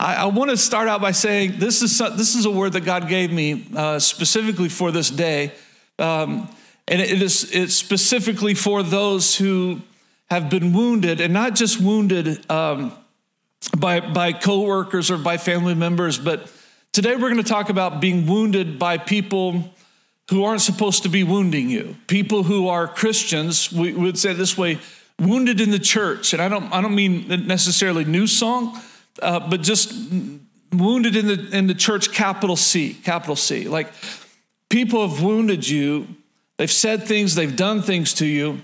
I, I want to start out by saying this is this is a word that God gave me uh, specifically for this day, um, and it is it's specifically for those who have been wounded, and not just wounded um, by by coworkers or by family members, but today we're going to talk about being wounded by people who aren't supposed to be wounding you. People who are Christians, we would say this way, wounded in the church, and I don't I don't mean necessarily new song uh, but just wounded in the in the church capital C, capital C. Like people have wounded you. They've said things. They've done things to you.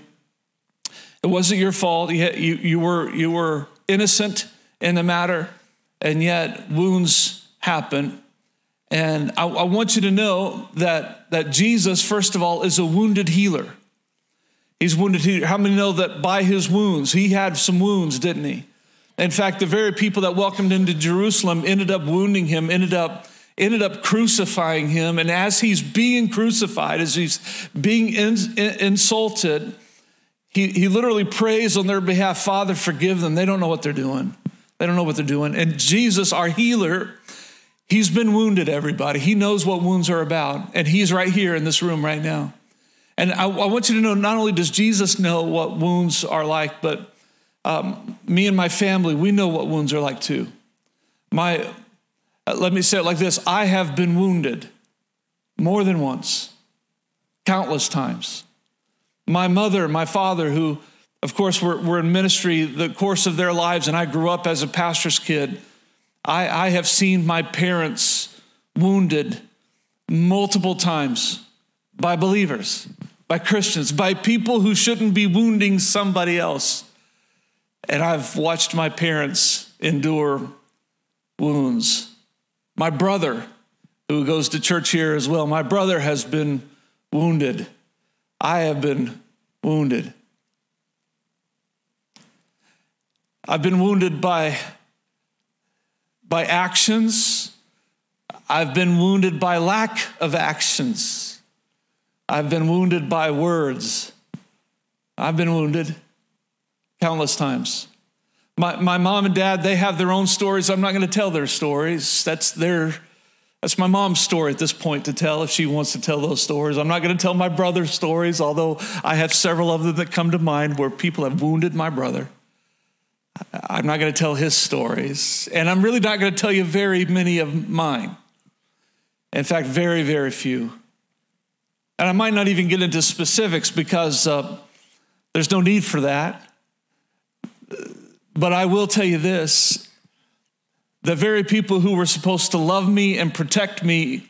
It wasn't your fault. You, you, you were you were innocent in the matter, and yet wounds happen. And I, I want you to know that that Jesus, first of all, is a wounded healer. He's wounded healer. How many know that by his wounds, he had some wounds, didn't he? In fact, the very people that welcomed him to Jerusalem ended up wounding him, ended up ended up crucifying him. And as he's being crucified, as he's being in, in, insulted, he, he literally prays on their behalf, Father, forgive them. They don't know what they're doing. They don't know what they're doing. And Jesus, our healer, he's been wounded, everybody. He knows what wounds are about. And he's right here in this room right now. And I, I want you to know not only does Jesus know what wounds are like, but um, me and my family, we know what wounds are like too. My, uh, let me say it like this I have been wounded more than once, countless times. My mother, my father, who, of course, were, were in ministry the course of their lives, and I grew up as a pastor's kid. I, I have seen my parents wounded multiple times by believers, by Christians, by people who shouldn't be wounding somebody else. And I've watched my parents endure wounds. My brother, who goes to church here as well, my brother has been wounded. I have been wounded. I've been wounded by, by actions. I've been wounded by lack of actions. I've been wounded by words. I've been wounded countless times. My, my mom and dad, they have their own stories. I'm not going to tell their stories. That's their, that's my mom's story at this point to tell if she wants to tell those stories. I'm not going to tell my brother's stories, although I have several of them that come to mind where people have wounded my brother. I'm not going to tell his stories. And I'm really not going to tell you very many of mine. In fact, very, very few. And I might not even get into specifics because uh, there's no need for that. But I will tell you this the very people who were supposed to love me and protect me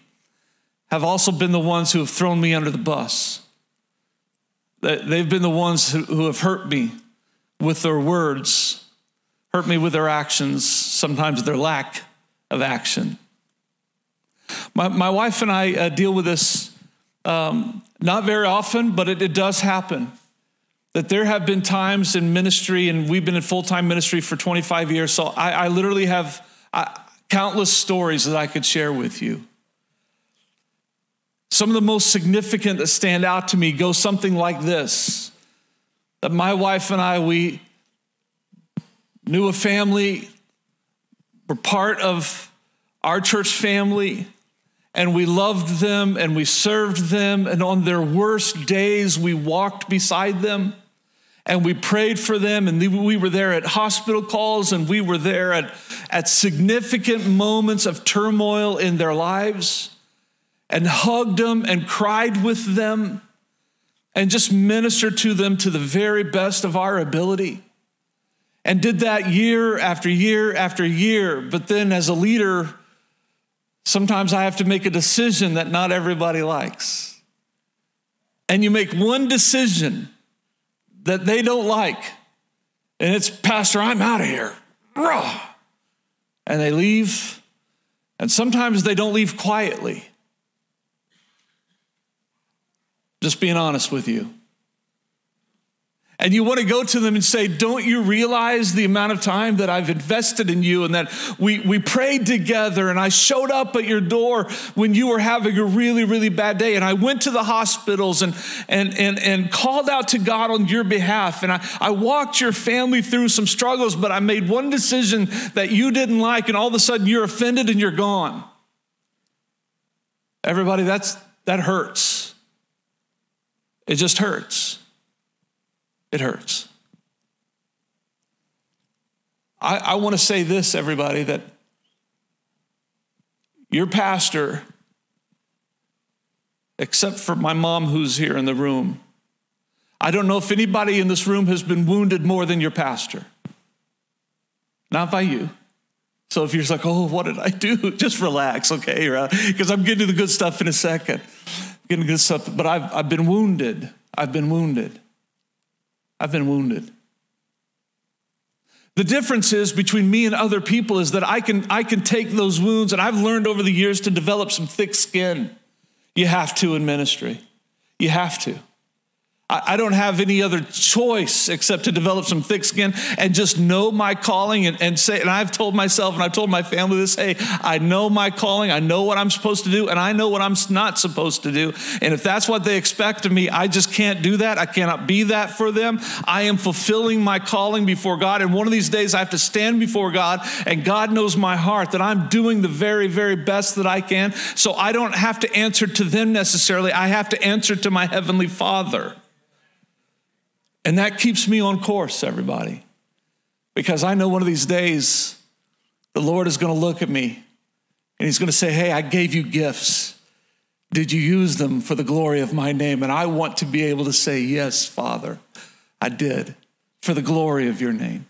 have also been the ones who have thrown me under the bus. They've been the ones who have hurt me with their words, hurt me with their actions, sometimes their lack of action. My, my wife and I uh, deal with this um, not very often, but it, it does happen that there have been times in ministry, and we've been in full time ministry for 25 years. So I, I literally have countless stories that I could share with you. Some of the most significant that stand out to me go something like this that my wife and I, we knew a family, were part of our church family, and we loved them and we served them. And on their worst days, we walked beside them and we prayed for them and we were there at hospital calls and we were there at, at significant moments of turmoil in their lives and hugged them and cried with them and just ministered to them to the very best of our ability. And did that year after year after year. But then as a leader sometimes i have to make a decision that not everybody likes. And you make one decision that they don't like. And it's, Pastor, I'm out of here. Rah! and they leave, and sometimes they don't leave quietly. Just being honest with you. And you want to go to them and say, Don't you realize the amount of time that I've invested in you and that we, we prayed together and I showed up at your door when you were having a really, really bad day. And I went to the hospitals and, and, and, and called out to God on your behalf. And I, I walked your family through some struggles, but I made one decision that you didn't like, and all of a sudden you're offended and you're gone. Everybody, that's, that hurts. It just hurts. It hurts. I, I want to say this, everybody, that your pastor, except for my mom who's here in the room, I don't know if anybody in this room has been wounded more than your pastor. Not by you. So if you're like, oh, what did I do? Just relax, okay? Because I'm getting to the good stuff in a second. getting good stuff, but I've, I've been wounded. I've been wounded. I've been wounded. The difference is between me and other people is that I can, I can take those wounds, and I've learned over the years to develop some thick skin. You have to in ministry. You have to. I don't have any other choice except to develop some thick skin and just know my calling and, and, say, and I've told myself and I've told my family this hey, I know my calling, I know what I'm supposed to do, and I know what I'm not supposed to do. And if that's what they expect of me, I just can't do that. I cannot be that for them. I am fulfilling my calling before God. And one of these days I have to stand before God, and God knows my heart that I'm doing the very, very best that I can. So I don't have to answer to them necessarily, I have to answer to my Heavenly Father. And that keeps me on course, everybody, because I know one of these days the Lord is going to look at me and He's going to say, Hey, I gave you gifts. Did you use them for the glory of my name? And I want to be able to say, Yes, Father, I did for the glory of your name.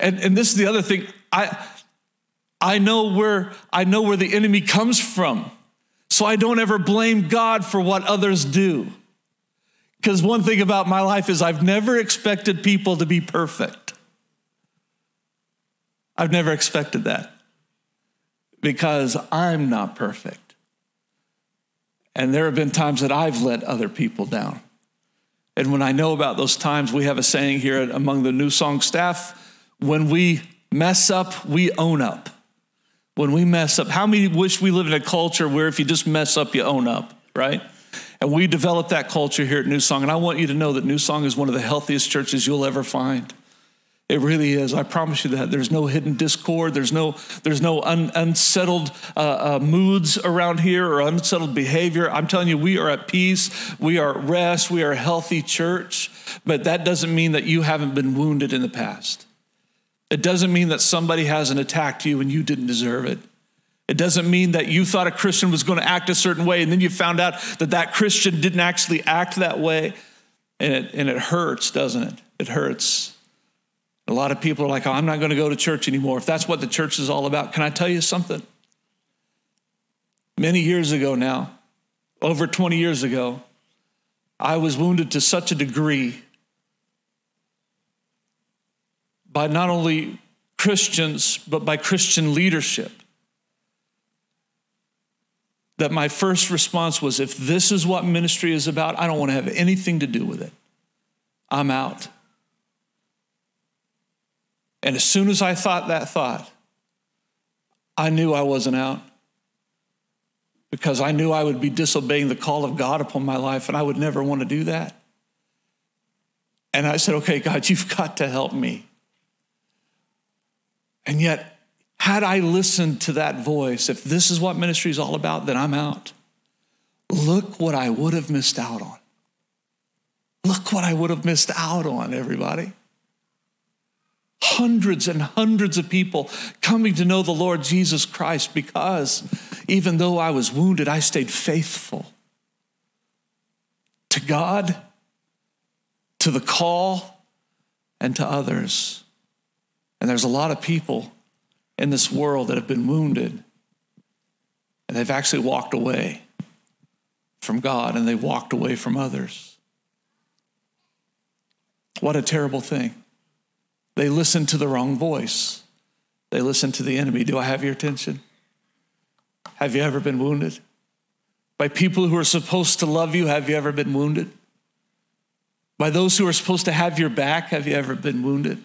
And, and this is the other thing. I, I know where I know where the enemy comes from. So I don't ever blame God for what others do. Because one thing about my life is I've never expected people to be perfect. I've never expected that because I'm not perfect. And there have been times that I've let other people down. And when I know about those times, we have a saying here among the New Song staff when we mess up, we own up. When we mess up, how many wish we live in a culture where if you just mess up, you own up, right? And we developed that culture here at New Song. And I want you to know that New Song is one of the healthiest churches you'll ever find. It really is. I promise you that. There's no hidden discord. There's no, there's no un, unsettled uh, uh, moods around here or unsettled behavior. I'm telling you, we are at peace. We are at rest. We are a healthy church. But that doesn't mean that you haven't been wounded in the past. It doesn't mean that somebody hasn't attacked you and you didn't deserve it. It doesn't mean that you thought a Christian was going to act a certain way and then you found out that that Christian didn't actually act that way. And it, and it hurts, doesn't it? It hurts. A lot of people are like, oh, I'm not going to go to church anymore. If that's what the church is all about, can I tell you something? Many years ago now, over 20 years ago, I was wounded to such a degree by not only Christians, but by Christian leadership that my first response was if this is what ministry is about, I don't want to have anything to do with it. I'm out. And as soon as I thought that thought, I knew I wasn't out because I knew I would be disobeying the call of God upon my life and I would never want to do that. And I said, okay, God, you've got to help me. And yet, had I listened to that voice, if this is what ministry is all about, then I'm out. Look what I would have missed out on. Look what I would have missed out on, everybody. Hundreds and hundreds of people coming to know the Lord Jesus Christ because even though I was wounded, I stayed faithful to God, to the call, and to others. And there's a lot of people in this world that have been wounded and they've actually walked away from God and they walked away from others. What a terrible thing. They listened to the wrong voice. They listened to the enemy. Do I have your attention? Have you ever been wounded? By people who are supposed to love you, have you ever been wounded? By those who are supposed to have your back, have you ever been wounded?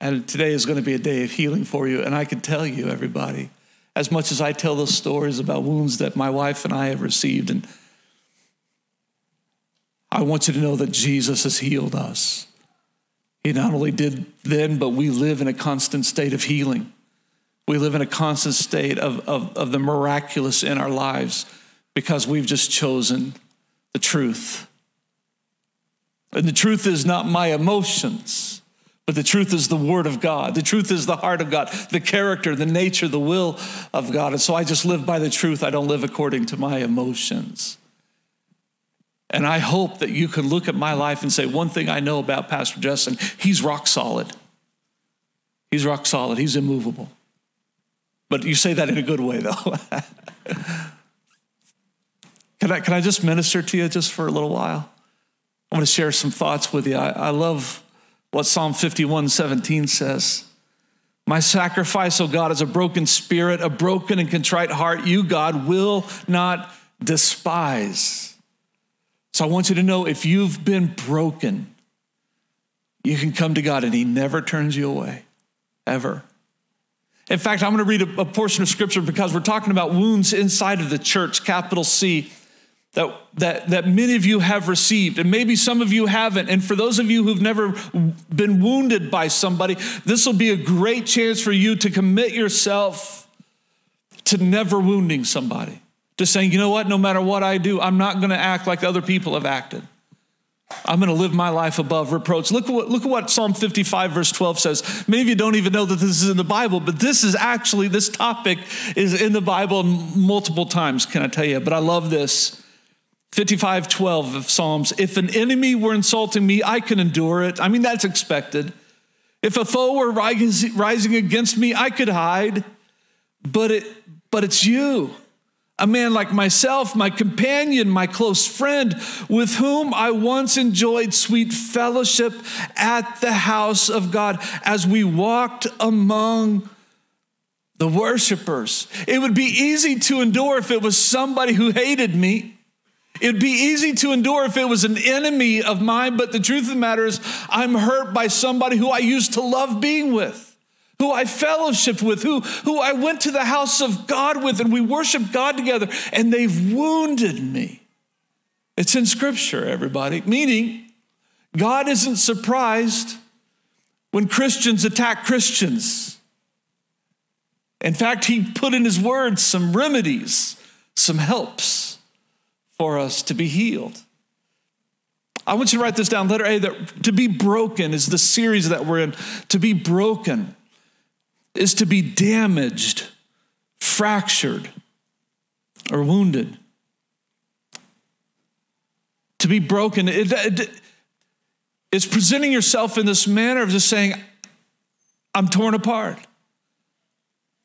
And today is going to be a day of healing for you. And I can tell you, everybody, as much as I tell those stories about wounds that my wife and I have received, and I want you to know that Jesus has healed us. He not only did then, but we live in a constant state of healing. We live in a constant state of, of, of the miraculous in our lives because we've just chosen the truth. And the truth is not my emotions, but the truth is the Word of God. The truth is the heart of God, the character, the nature, the will of God. And so I just live by the truth. I don't live according to my emotions. And I hope that you can look at my life and say, one thing I know about Pastor Justin, he's rock solid. He's rock solid, he's immovable. But you say that in a good way, though. can, I, can I just minister to you just for a little while? I want to share some thoughts with you. I, I love what Psalm 51 17 says. My sacrifice, O oh God, is a broken spirit, a broken and contrite heart. You, God, will not despise. So I want you to know if you've been broken, you can come to God and He never turns you away, ever. In fact, I'm going to read a, a portion of scripture because we're talking about wounds inside of the church, capital C that, that, that many of you have received, and maybe some of you haven't. And for those of you who've never been wounded by somebody, this will be a great chance for you to commit yourself to never wounding somebody, to saying, you know what, no matter what I do, I'm not going to act like other people have acted. I'm going to live my life above reproach. Look at, what, look at what Psalm 55, verse 12 says. Many of you don't even know that this is in the Bible, but this is actually, this topic is in the Bible multiple times, can I tell you? But I love this. 55 12 of Psalms. If an enemy were insulting me, I can endure it. I mean, that's expected. If a foe were rising against me, I could hide. But, it, but it's you, a man like myself, my companion, my close friend, with whom I once enjoyed sweet fellowship at the house of God as we walked among the worshipers. It would be easy to endure if it was somebody who hated me. It'd be easy to endure if it was an enemy of mine, but the truth of the matter is, I'm hurt by somebody who I used to love being with, who I fellowshiped with, who, who I went to the house of God with, and we worshiped God together, and they've wounded me. It's in Scripture, everybody, meaning God isn't surprised when Christians attack Christians. In fact, He put in His word some remedies, some helps for us to be healed. I want you to write this down. Letter A that to be broken is the series that we're in. To be broken is to be damaged, fractured, or wounded. To be broken, it, it, it's presenting yourself in this manner of just saying, I'm torn apart.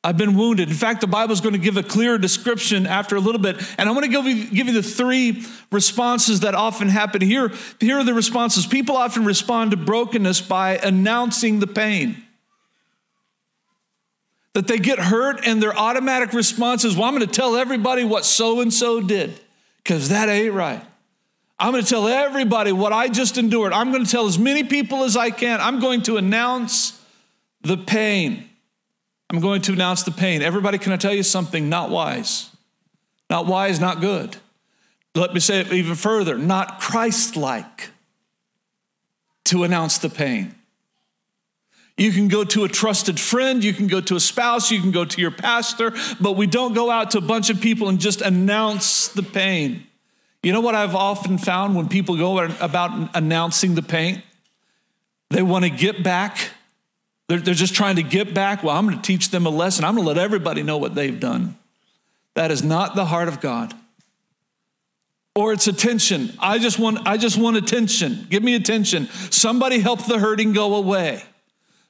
I've been wounded. In fact, the Bible is going to give a clearer description after a little bit. And I want to give you, give you the three responses that often happen. Here, here are the responses. People often respond to brokenness by announcing the pain. That they get hurt, and their automatic response is, Well, I'm going to tell everybody what so and so did, because that ain't right. I'm going to tell everybody what I just endured. I'm going to tell as many people as I can. I'm going to announce the pain. I'm going to announce the pain. Everybody, can I tell you something? Not wise. Not wise, not good. Let me say it even further not Christ like to announce the pain. You can go to a trusted friend, you can go to a spouse, you can go to your pastor, but we don't go out to a bunch of people and just announce the pain. You know what I've often found when people go about announcing the pain? They want to get back they're, they're just trying to get back. Well, I'm going to teach them a lesson. I'm going to let everybody know what they've done. That is not the heart of God. Or it's attention. I just want, I just want attention. Give me attention. Somebody help the hurting go away.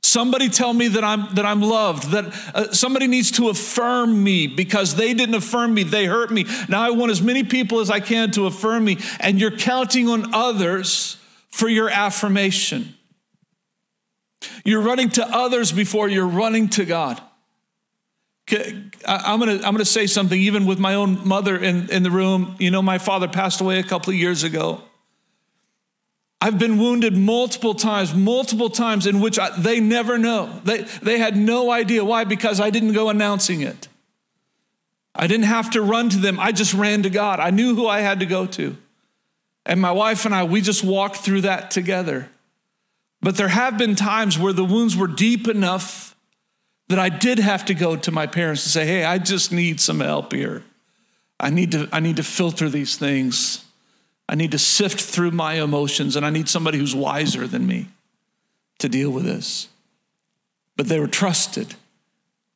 Somebody tell me that I'm that I'm loved. That uh, somebody needs to affirm me because they didn't affirm me. They hurt me. Now I want as many people as I can to affirm me, and you're counting on others for your affirmation. You're running to others before you're running to God. I'm going to I'm gonna say something, even with my own mother in, in the room. You know, my father passed away a couple of years ago. I've been wounded multiple times, multiple times in which I, they never know. They, they had no idea. Why? Because I didn't go announcing it. I didn't have to run to them. I just ran to God. I knew who I had to go to. And my wife and I, we just walked through that together. But there have been times where the wounds were deep enough that I did have to go to my parents and say, hey, I just need some help here. I need to, I need to filter these things. I need to sift through my emotions, and I need somebody who's wiser than me to deal with this. But they were trusted,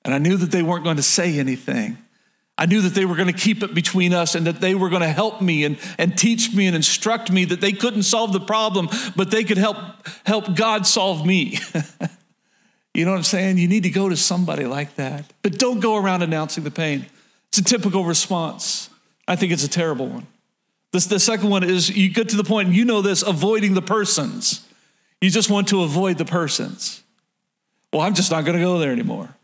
and I knew that they weren't going to say anything. I knew that they were going to keep it between us and that they were going to help me and, and teach me and instruct me that they couldn't solve the problem, but they could help, help God solve me. you know what I'm saying? You need to go to somebody like that. But don't go around announcing the pain. It's a typical response. I think it's a terrible one. The second one is you get to the point, you know this, avoiding the persons. You just want to avoid the persons. Well, I'm just not going to go there anymore.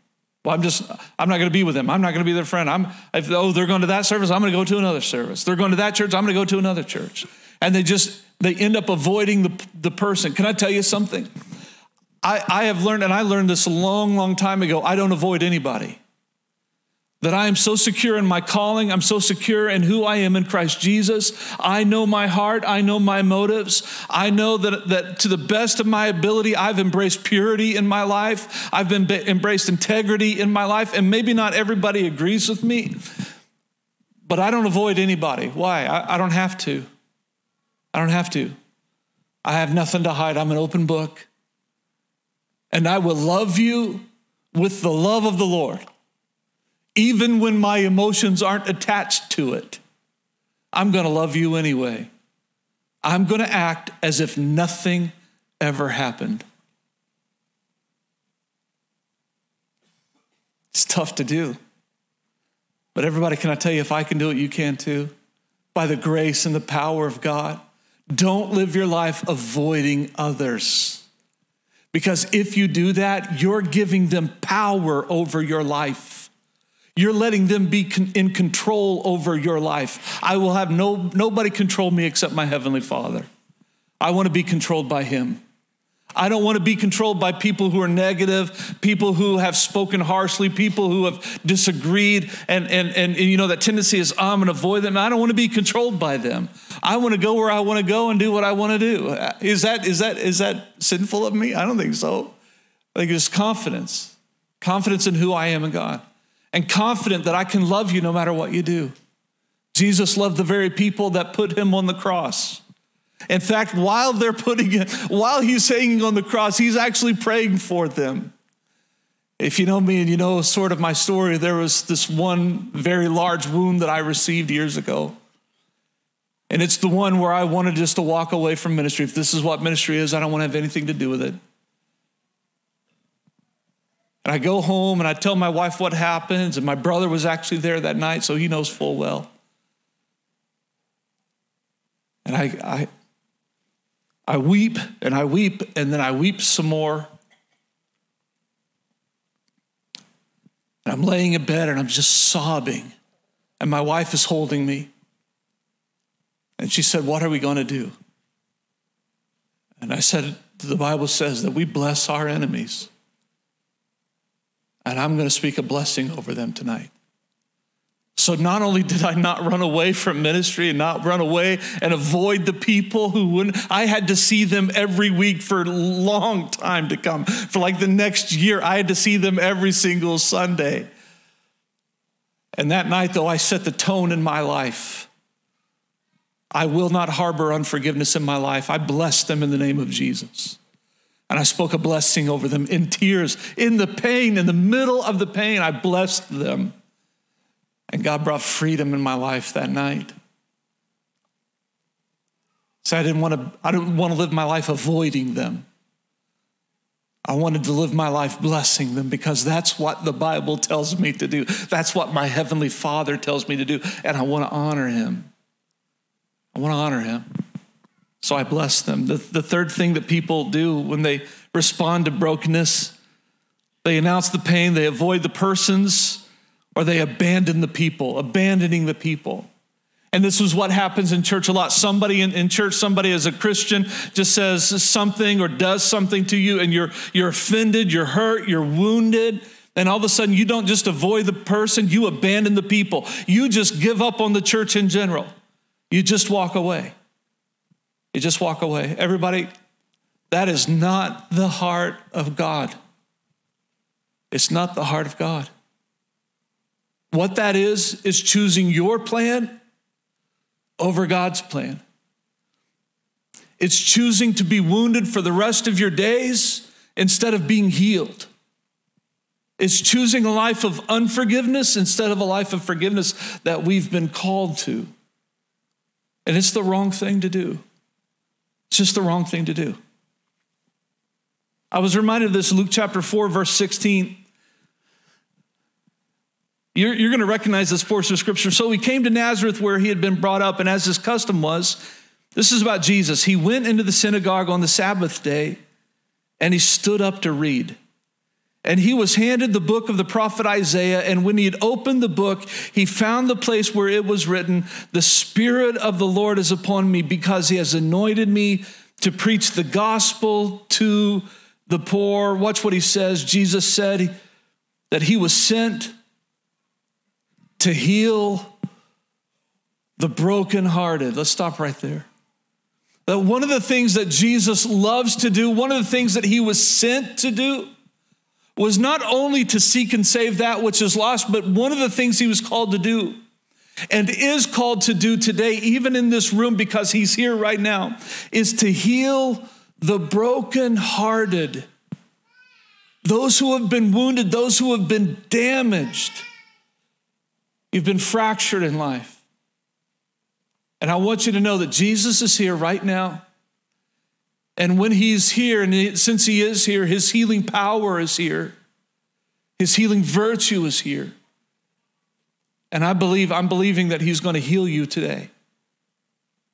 Well, I'm just, I'm not going to be with them. I'm not going to be their friend. I'm, if, oh, they're going to that service, I'm going to go to another service. They're going to that church, I'm going to go to another church. And they just, they end up avoiding the, the person. Can I tell you something? I, I have learned, and I learned this a long, long time ago, I don't avoid anybody that I am so secure in my calling. I'm so secure in who I am in Christ Jesus. I know my heart. I know my motives. I know that, that to the best of my ability, I've embraced purity in my life. I've been embraced integrity in my life. And maybe not everybody agrees with me, but I don't avoid anybody. Why? I, I don't have to. I don't have to. I have nothing to hide. I'm an open book. And I will love you with the love of the Lord even when my emotions aren't attached to it. I'm going to love you anyway. I'm going to act as if nothing ever happened. It's tough to do. But everybody, can I tell you, if I can do it, you can too. By the grace and the power of God. Don't live your life avoiding others. Because if you do that, you're giving them power over your life. You're letting them be in control over your life. I will have no, nobody control me except my Heavenly Father. I want to be controlled by Him. I don't want to be controlled by people who are negative, people who have spoken harshly, people who have disagreed, and, and, and, and you know, that tendency is, oh, I'm going to avoid them. I don't want to be controlled by them. I want to go where I want to go and do what I want to do. Is that, is, that, is that sinful of me? I don't think so. I think it's confidence, confidence in who I am in God and confident that I can love you no matter what you do. Jesus loved the very people that put him on the cross. In fact, while they're putting it, while he's hanging on the cross, he's actually praying for them. If you know me and you know sort of my story, there was this one very large wound that I received years ago. And it's the one where I wanted just to walk away from ministry. If this is what ministry is, I don't want to have anything to do with it. And I go home and I tell my wife what happens, and my brother was actually there that night, so he knows full well. And I, I, I weep and I weep, and then I weep some more. And I'm laying in bed and I'm just sobbing, and my wife is holding me. And she said, What are we going to do? And I said, The Bible says that we bless our enemies. And I'm going to speak a blessing over them tonight. So not only did I not run away from ministry and not run away and avoid the people who wouldn't, I had to see them every week for a long time to come. For like the next year, I had to see them every single Sunday. And that night, though, I set the tone in my life. I will not harbor unforgiveness in my life. I bless them in the name of Jesus. And I spoke a blessing over them in tears, in the pain, in the middle of the pain. I blessed them. And God brought freedom in my life that night. So I didn't want to, I didn't want to live my life avoiding them. I wanted to live my life blessing them because that's what the Bible tells me to do. That's what my Heavenly Father tells me to do. And I want to honor Him. I want to honor Him. So I bless them. The, the third thing that people do when they respond to brokenness, they announce the pain, they avoid the persons, or they abandon the people, abandoning the people. And this is what happens in church a lot. Somebody in, in, church, somebody as a Christian just says something or does something to you, and you're, you're offended, you're hurt, you're wounded. And all of a sudden, you don't just avoid the person, you abandon the people. You just give up on the church in general. You just walk away. You just walk away. Everybody, that is not the heart of God. It's not the heart of God. What that is, is choosing your plan over God's plan. It's choosing to be wounded for the rest of your days instead of being healed. It's choosing a life of unforgiveness instead of a life of forgiveness that we've been called to. And it's the wrong thing to do. It's just the wrong thing to do. I was reminded of this Luke chapter 4, verse 16. You're, you're going to recognize this portion of scripture. So he came to Nazareth where he had been brought up, and as his custom was, this is about Jesus. He went into the synagogue on the Sabbath day and he stood up to read. And he was handed the book of the prophet Isaiah. And when he had opened the book, he found the place where it was written, The Spirit of the Lord is upon me because he has anointed me to preach the gospel to the poor. Watch what he says. Jesus said that he was sent to heal the brokenhearted. Let's stop right there. That one of the things that Jesus loves to do, one of the things that he was sent to do, was not only to seek and save that which is lost, but one of the things he was called to do and is called to do today, even in this room, because he's here right now, is to heal the brokenhearted, those who have been wounded, those who have been damaged. You've been fractured in life. And I want you to know that Jesus is here right now. And when he's here, and since he is here, his healing power is here, his healing virtue is here. And I believe, I'm believing that he's going to heal you today.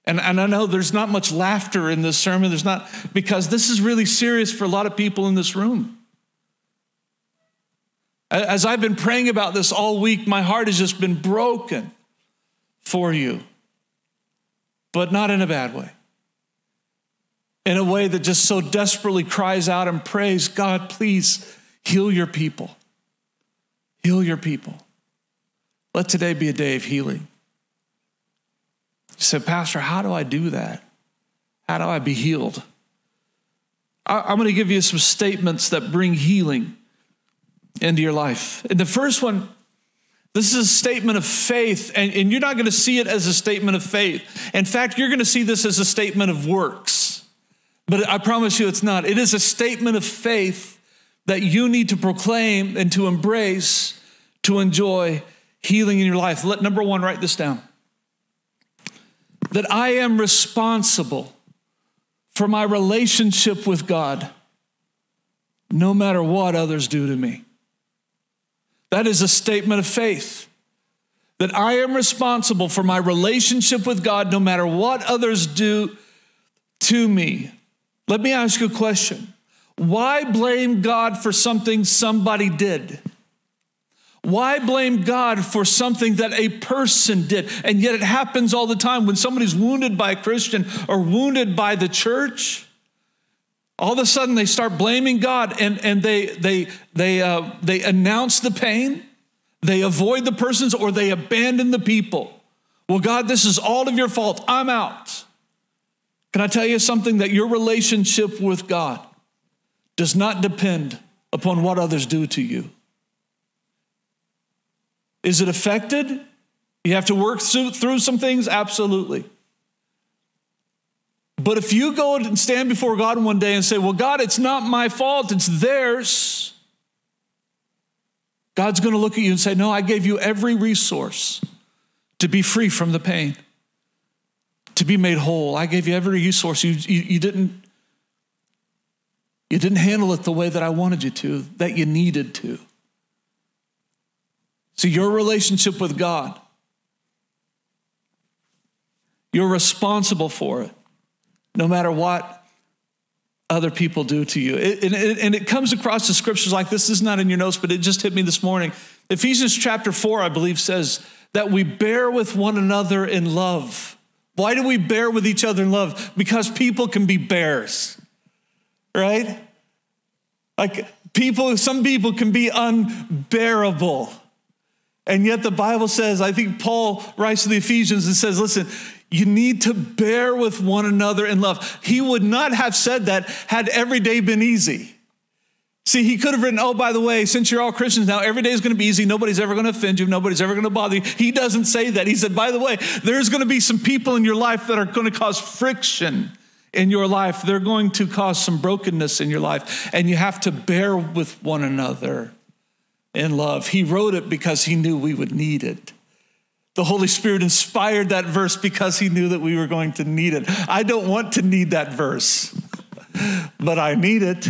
And, and I know there's not much laughter in this sermon. There's not, because this is really serious for a lot of people in this room. As I've been praying about this all week, my heart has just been broken for you, but not in a bad way. In a way that just so desperately cries out and prays, God, please heal your people. Heal your people. Let today be a day of healing. You said, Pastor, how do I do that? How do I be healed? I'm going to give you some statements that bring healing into your life. And the first one, this is a statement of faith, and, and you're not going to see it as a statement of faith. In fact, you're going to see this as a statement of works. But I promise you it's not. It is a statement of faith that you need to proclaim and to embrace to enjoy healing in your life. Let number one, write this down. That I am responsible for my relationship with God, no matter what others do to me. That is a statement of faith. That I am responsible for my relationship with God no matter what others do to me. Let me ask you a question. Why blame God for something somebody did? Why blame God for something that a person did? And yet it happens all the time when somebody's wounded by a Christian or wounded by the church all of a sudden they start blaming God and, and they, they, they, uh, they announce the pain, they avoid the persons, or they abandon the people. Well, God, this is all of your fault. I'm out. Can I tell you something? That your relationship with God does not depend upon what others do to you. Is it affected? You have to work through some things? Absolutely. But if you go and stand before God one day and say, Well, God, it's not my fault, it's theirs, God's going to look at you and say, No, I gave you every resource to be free from the pain, to be made whole. I gave you every resource. You, you, you didn't. You didn't handle it the way that I wanted you to, that you needed to. So, your relationship with God, you're responsible for it no matter what other people do to you. It, and, it, and it comes across the scriptures like this. this is not in your notes, but it just hit me this morning. Ephesians chapter 4, I believe, says that we bear with one another in love. Why do we bear with each other in love? Because people can be bears, right? Like people, some people can be unbearable. And yet the Bible says, I think Paul writes to the Ephesians and says, listen, you need to bear with one another in love. He would not have said that had every day been easy. See, he could have written, oh, by the way, since you're all Christians now, every day is going to be easy. Nobody's ever going to offend you. Nobody's ever going to bother you. He doesn't say that. He said, by the way, there's going to be some people in your life that are going to cause friction in your life. They're going to cause some brokenness in your life, and you have to bear with one another in love. He wrote it because he knew we would need it. The Holy Spirit inspired that verse because he knew that we were going to need it. I don't want to need that verse, but I need it.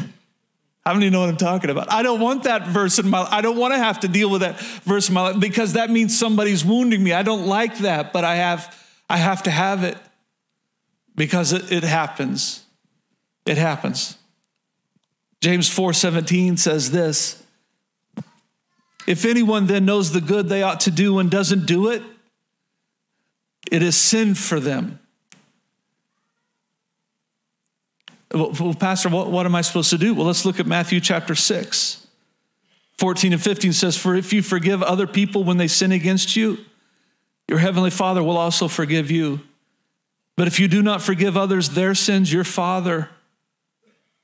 How many know what I'm talking about? I don't want that verse in my life. I don't want to have to deal with that verse in my life because that means somebody's wounding me. I don't like that, but I have I have to have it because it, it happens. It happens. James 4:17 says this if anyone then knows the good they ought to do and doesn't do it, it is sin for them. Well, Pastor, what, what am I supposed to do? Well, let's look at Matthew chapter 6. 14 and 15 says, For if you forgive other people when they sin against you, your heavenly Father will also forgive you. But if you do not forgive others their sins, your Father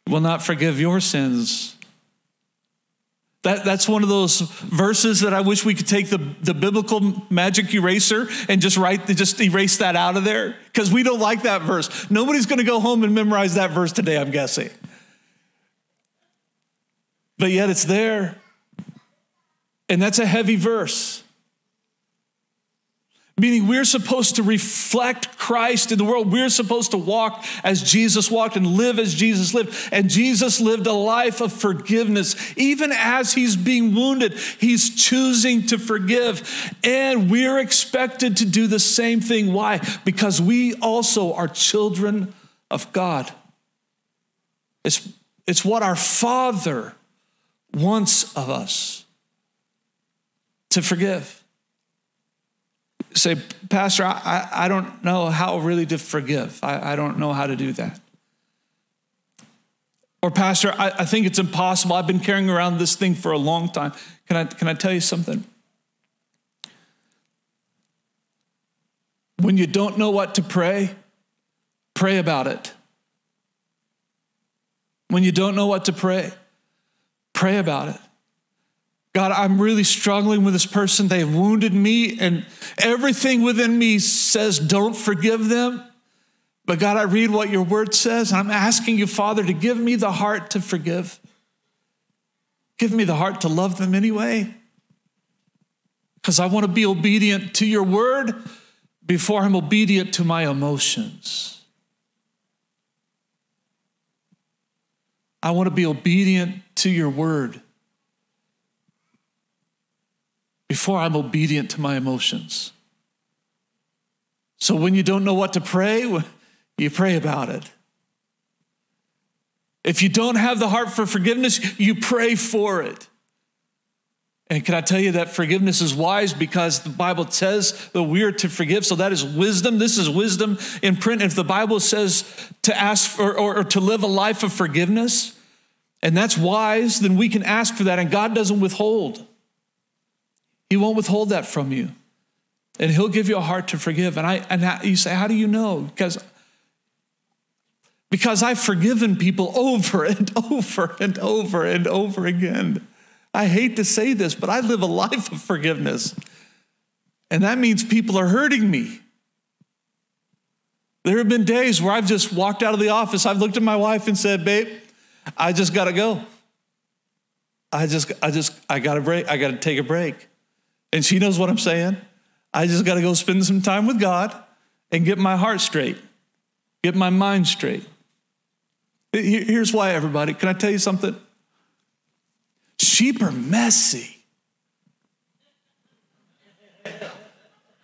will not forgive your sins. That, that's one of those verses that I wish we could take the, the biblical magic eraser and just write, just erase that out of there because we don't like that verse. Nobody's going to go home and memorize that verse today, I'm guessing. But yet it's there. And that's a heavy verse meaning we're supposed to reflect Christ in the world. We're supposed to walk as Jesus walked and live as Jesus lived. And Jesus lived a life of forgiveness. Even as he's being wounded, he's choosing to forgive. And we're expected to do the same thing. Why? Because we also are children of God. It's, it's what our Father wants of us to forgive say, Pastor, I, I don't know how really to forgive. I, I don't know how to do that. Or, Pastor, I, I think it's impossible. I've been carrying around this thing for a long time. Can I, can I tell you something? When you don't know what to pray, pray about it. When you don't know what to pray, pray about it. God, I'm really struggling with this person. They've wounded me, and everything within me says, don't forgive them. But God, I read what your word says, and I'm asking you, Father, to give me the heart to forgive. Give me the heart to love them anyway. Because I want to be obedient to your word before I'm obedient to my emotions. I want to be obedient to your word before I'm obedient to my emotions. So when you don't know what to pray, you pray about it. If you don't have the heart for forgiveness, you pray for it. And can I tell you that forgiveness is wise because the Bible says that we are to forgive. So that is wisdom. This is wisdom in print. If the Bible says to ask for or, or to live a life of forgiveness, and that's wise, then we can ask for that, and God doesn't withhold. He won't withhold that from you. And he'll give you a heart to forgive. And I and you say, how do you know? Because because I've forgiven people over and over and over and over again. I hate to say this, but I live a life of forgiveness. And that means people are hurting me. There have been days where I've just walked out of the office, I've looked at my wife and said, "Babe, I just got to go. I just I just I got to break. I got to take a break." And she knows what I'm saying. I just got to go spend some time with God and get my heart straight, get my mind straight. Here's why, everybody. Can I tell you something? Sheep are messy.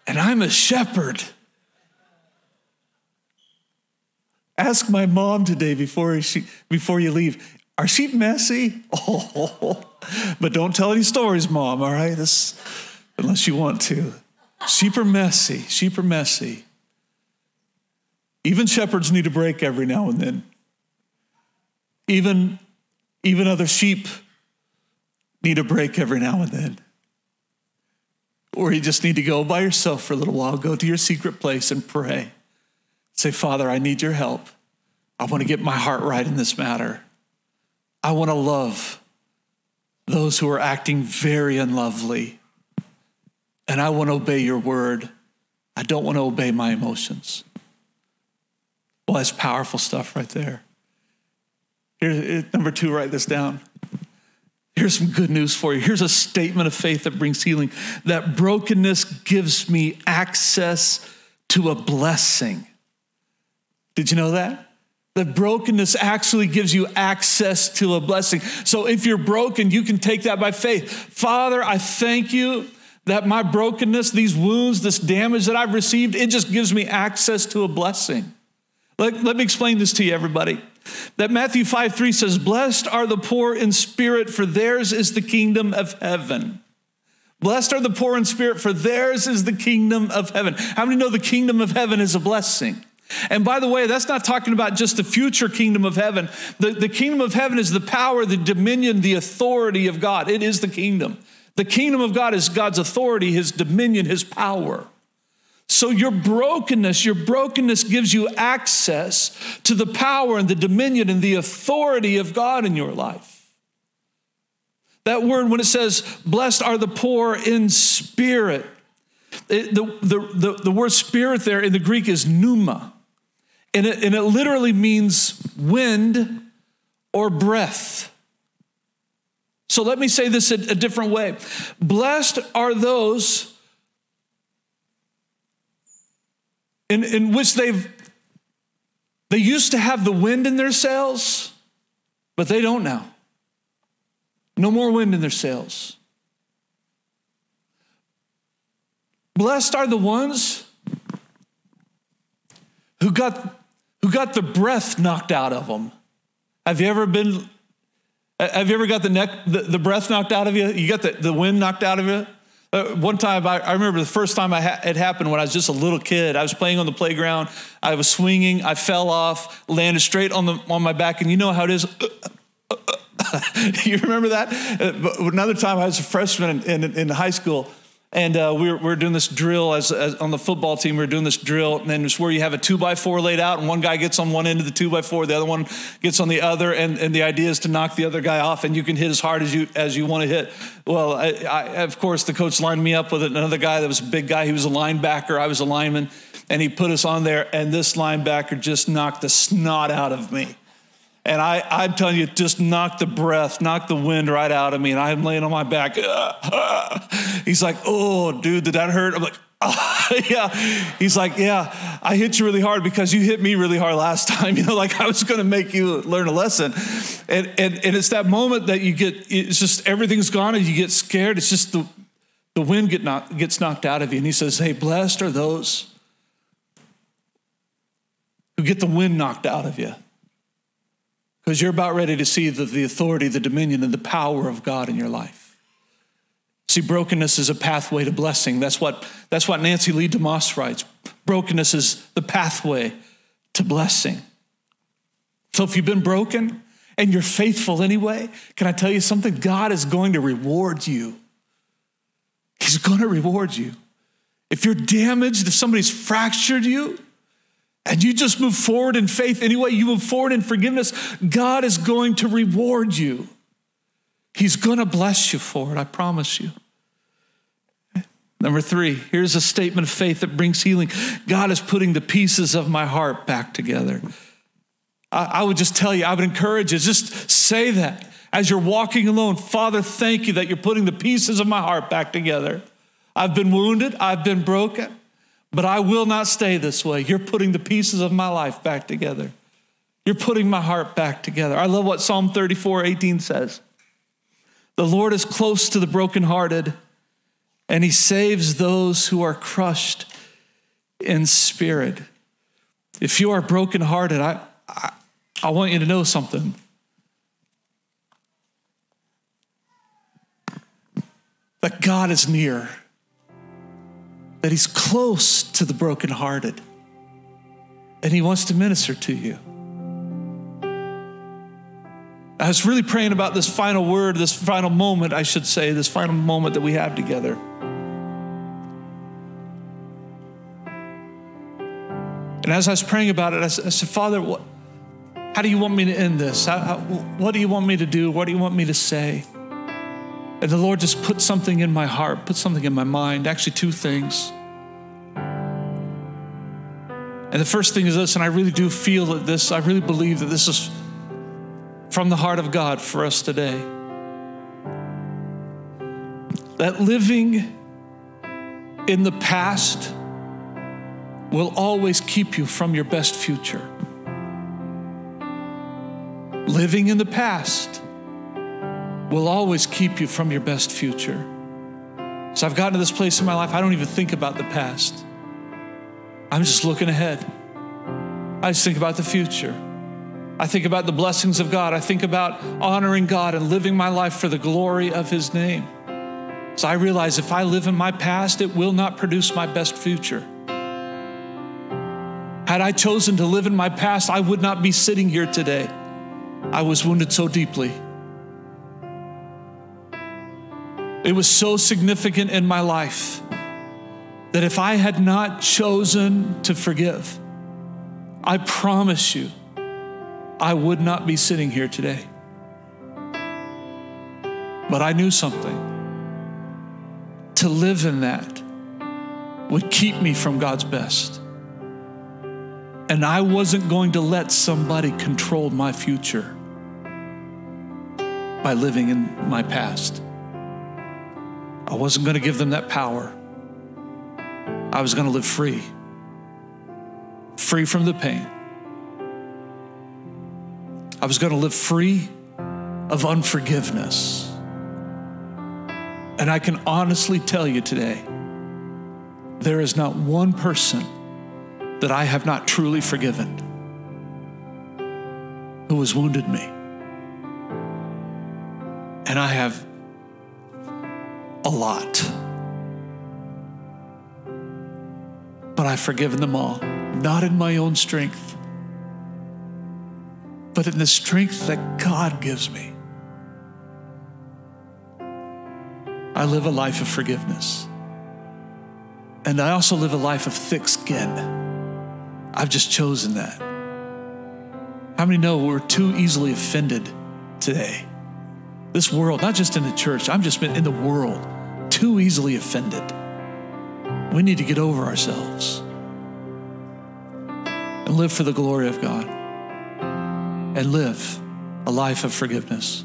And I'm a shepherd. ask my mom today before, she, before you leave. Are sheep messy? Oh, but don't tell any stories, mom, all right? This, unless you want to. Sheep are messy. Sheep are messy. Even shepherds need a break every now and then. Even, even other sheep need a break every now and then. Or you just need to go by yourself for a little while, go to your secret place and pray. Say, Father, I need your help. I want to get my heart right in this matter. I want to love those who are acting very unlovely. And I want to obey your word. I don't want to obey my emotions. Well, that's powerful stuff right there. Here, number two, write this down. Here's some good news for you. Here's a statement of faith that brings healing that brokenness gives me access to a blessing. Did you know that? That brokenness actually gives you access to a blessing. So if you're broken, you can take that by faith. Father, I thank you that my brokenness, these wounds, this damage that I've received, it just gives me access to a blessing. Let, let me explain this to you, everybody. That Matthew 5 3 says, Blessed are the poor in spirit, for theirs is the kingdom of heaven. Blessed are the poor in spirit, for theirs is the kingdom of heaven. How many know the kingdom of heaven is a blessing? And by the way, that's not talking about just the future kingdom of heaven. The, the kingdom of heaven is the power, the dominion, the authority of God. It is the kingdom. The kingdom of God is God's authority, his dominion, his power. So your brokenness, your brokenness gives you access to the power and the dominion and the authority of God in your life. That word, when it says, blessed are the poor in spirit, it, the, the, the, the, word spirit there in the Greek is pneuma, and it, and it literally means wind or breath. So let me say this a, a different way Blessed are those in, in which they've they used to have the wind in their sails, but they don't now. No more wind in their sails. Blessed are the ones who got, who got the breath knocked out of them. Have you ever been, have you ever got the neck, the, the breath knocked out of you? You got the, the wind knocked out of you? Uh, one time, I, I, remember the first time ha- it happened when I was just a little kid. I was playing on the playground. I was swinging. I fell off, landed straight on the on my back, and you know how it is. you remember that? Uh, another time, I was a freshman in, in, in high school and uh, we, were, we were doing this drill as, as, on the football team. We were doing this drill, and then it's where you have a two by four laid out, and one guy gets on one end of the two by four, the other one gets on the other, and, and the idea is to knock the other guy off, and you can hit as hard as you as you want to hit. Well, I, I, of course, the coach lined me up with another guy that was a big guy. He was a linebacker. I was a lineman, and he put us on there, and this linebacker just knocked the snot out of me. And I, I'm telling you, just knocked the breath, knocked the wind right out of me. And I'm laying on my back. He's like, oh, dude, did that hurt? I'm like, oh, yeah. He's like, yeah, I hit you really hard because you hit me really hard last time. You know, like I was going to make you learn a lesson. And, and, and it's that moment that you get, it's just everything's gone and you get scared. It's just the, the wind get knocked, gets knocked out of you. And he says, hey, blessed are those who get the wind knocked out of you because you're about ready to see the, the authority, the dominion, and the power of God in your life. See, brokenness is a pathway to blessing. That's what, that's what Nancy Leigh DeMoss writes. Brokenness is the pathway to blessing. So if you've been broken and you're faithful anyway, can I tell you something? God is going to reward you. He's going to reward you. If you're damaged, if somebody's fractured you, and you just move forward in faith anyway, you move forward in forgiveness, God is going to reward you. He's going to bless you for it, I promise you. Number three, here's a statement of faith that brings healing. God is putting the pieces of my heart back together. I, I would just tell you, I would encourage you, just say that as you're walking alone. Father, thank you that you're putting the pieces of my heart back together. I've been wounded, I've been broken. But I will not stay this way. You're putting the pieces of my life back together. You're putting my heart back together. I love what Psalm 34 18 says. The Lord is close to the brokenhearted, and he saves those who are crushed in spirit. If you are brokenhearted, I, I, I want you to know something. That God is near, that He's close to the brokenhearted, and He wants to minister to you. I was really praying about this final word, this final moment, I should say, this final moment that we have together. And as I was praying about it, I said, Father, what, how do you want me to end this? How, how, what do you want me to do? What do you want me to say? And the Lord just put something in my heart, put something in my mind, actually, two things. And the first thing is this, and I really do feel that this, I really believe that this is from the heart of God for us today. That living in the past will always keep you from your best future. Living in the past will always keep you from your best future. So I've gotten to this place in my life, I don't even think about the past. I'm just looking ahead. I just think about the future. I think about the blessings of God. I think about honoring God and living my life for the glory of His name. So I realize if I live in my past, it will not produce my best future. Had I chosen to live in my past, I would not be sitting here today. I was wounded so deeply. It was so significant in my life that if I had not chosen to forgive, I promise you, I would not be sitting here today. But I knew something. To live in that would keep me from God's best. And I wasn't going to let somebody control my future by living in my past. I wasn't going to give them that power. I was going to live free, free from the pain I was going to live free of unforgiveness. And I can honestly tell you today, there is not one person that I have not truly forgiven who has wounded me. And I have a lot. But I've forgiven them all, not in my own strength but in the strength that God gives me. I live a life of forgiveness. And I also live a life of thick skin. I've just chosen that. How many know we're too easily offended today? This world, not just in the church, I'm just been in the world, too easily offended. We need to get over ourselves and live for the glory of God and live a life of forgiveness.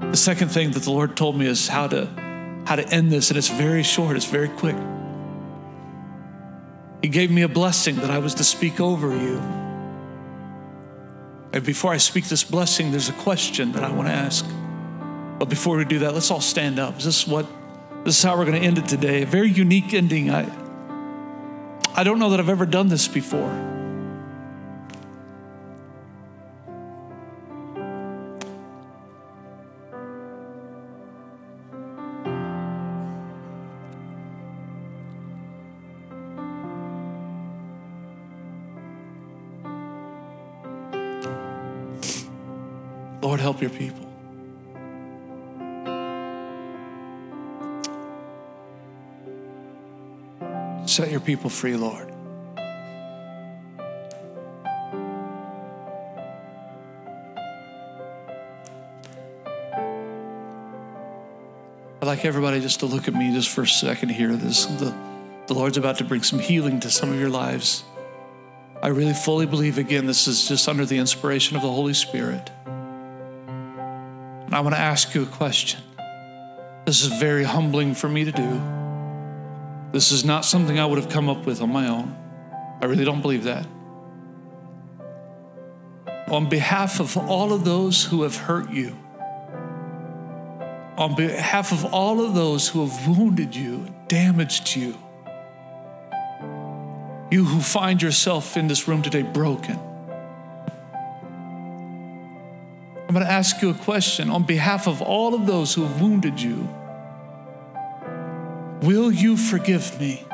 The second thing that the Lord told me is how to how to end this and it's very short, it's very quick. He gave me a blessing that I was to speak over you. And before I speak this blessing, there's a question that I want to ask. But before we do that, let's all stand up. Is this what this is how we're going to end it today? A very unique ending. I I don't know that I've ever done this before. Help your people. Set your people free, Lord. I'd like everybody just to look at me just for a second here. This the, the Lord's about to bring some healing to some of your lives. I really fully believe again this is just under the inspiration of the Holy Spirit. And I want to ask you a question. This is very humbling for me to do. This is not something I would have come up with on my own. I really don't believe that. On behalf of all of those who have hurt you, on behalf of all of those who have wounded you, damaged you, you who find yourself in this room today broken, I'm going to ask you a question on behalf of all of those who have wounded you. Will you forgive me?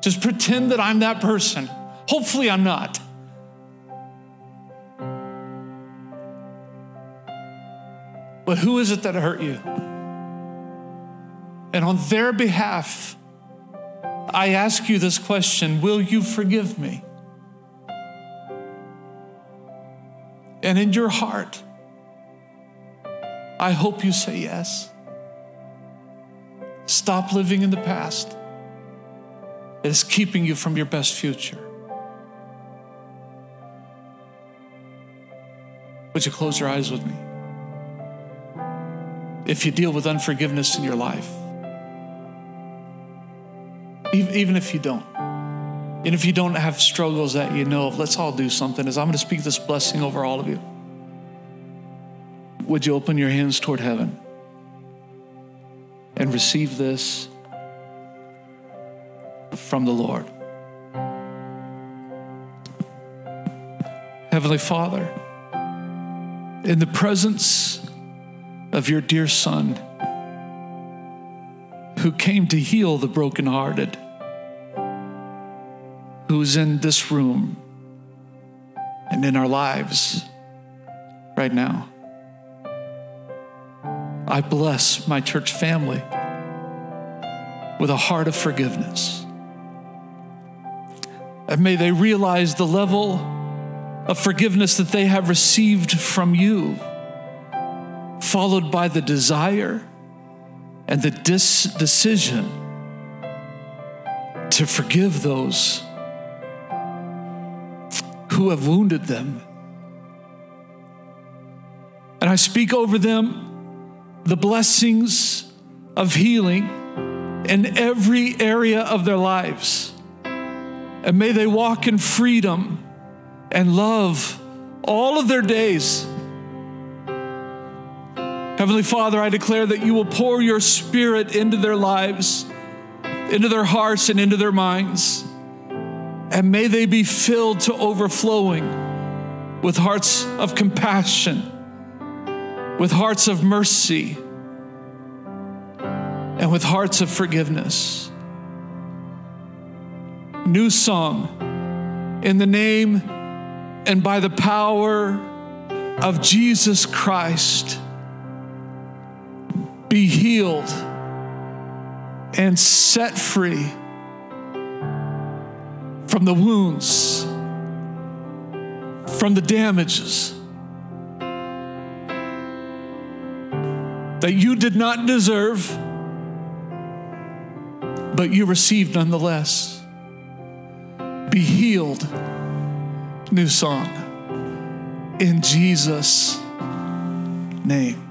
Just pretend that I'm that person. Hopefully, I'm not. But who is it that hurt you? And on their behalf, I ask you this question Will you forgive me? And in your heart, I hope you say yes. Stop living in the past. It is keeping you from your best future. Would you close your eyes with me? If you deal with unforgiveness in your life, even if you don't, and if you don't have struggles that you know of, let's all do something. As I'm going to speak this blessing over all of you, would you open your hands toward heaven and receive this from the Lord? Heavenly Father, in the presence of your dear Son, who came to heal the brokenhearted, who's in this room and in our lives right now. I bless my church family with a heart of forgiveness. And may they realize the level of forgiveness that they have received from you, followed by the desire and the dis- decision to forgive those who have wounded them. And I speak over them the blessings of healing in every area of their lives. And may they walk in freedom and love all of their days. Heavenly Father, I declare that you will pour your spirit into their lives, into their hearts, and into their minds. And may they be filled to overflowing with hearts of compassion, with hearts of mercy, and with hearts of forgiveness. New song in the name and by the power of Jesus Christ be healed and set free from the wounds, from the damages that you did not deserve, but you received nonetheless. Be healed. New song. In Jesus' name.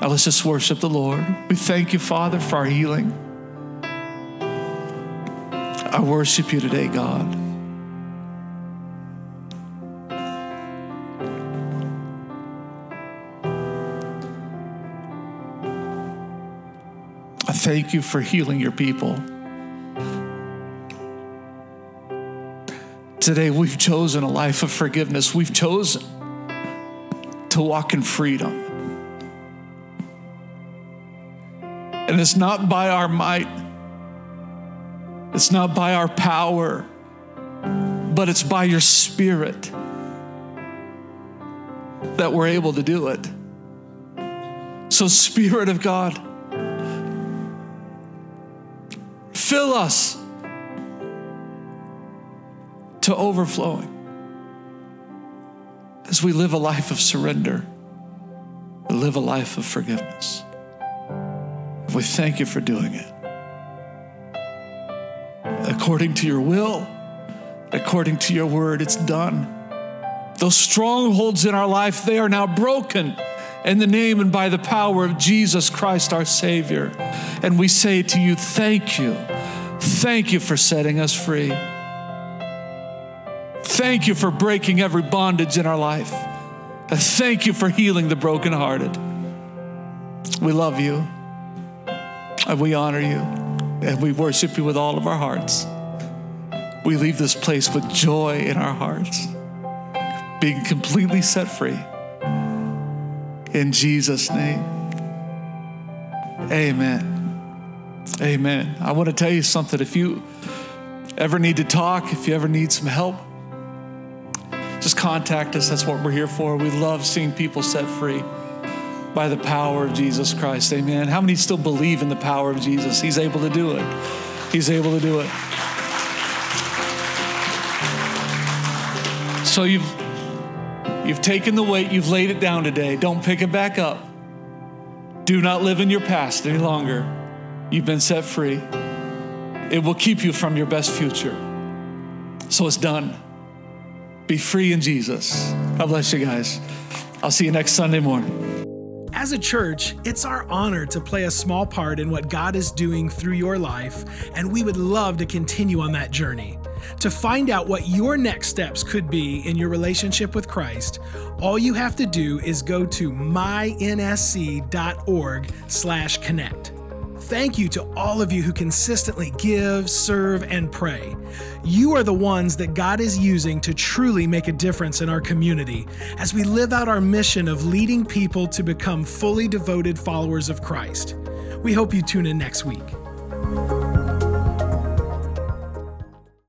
Now let's just worship the Lord. We thank you, Father, for our healing. I worship you today, God. I thank you for healing your people. Today, we've chosen a life of forgiveness. We've chosen to walk in freedom. And it's not by our might, it's not by our power, but it's by your spirit that we're able to do it. So, Spirit of God, fill us to overflowing as we live a life of surrender, live a life of forgiveness. We thank you for doing it. According to your will, according to your word, it's done. Those strongholds in our life, they are now broken in the name and by the power of Jesus Christ, our Savior. And we say to you, thank you. Thank you for setting us free. Thank you for breaking every bondage in our life. Thank you for healing the brokenhearted. We love you. And we honor you. And we worship you with all of our hearts. We leave this place with joy in our hearts. being completely set free. In Jesus' name. Amen. Amen. I want to tell you something. If you ever need to talk, if you ever need some help, just contact us. That's what we're here for. We love seeing people set free by the power of Jesus Christ. Amen. How many still believe in the power of Jesus? He's able to do it. He's able to do it. So you've you've taken the weight, you've laid it down today. Don't pick it back up. Do not live in your past any longer. You've been set free. It will keep you from your best future. So it's done. Be free in Jesus. God bless you guys. I'll see you next Sunday morning. As a church, it's our honor to play a small part in what God is doing through your life, and we would love to continue on that journey. To find out what your next steps could be in your relationship with Christ, all you have to do is go to mynsc.org/connect. Thank you to all of you who consistently give, serve, and pray. You are the ones that God is using to truly make a difference in our community as we live out our mission of leading people to become fully devoted followers of Christ. We hope you tune in next week.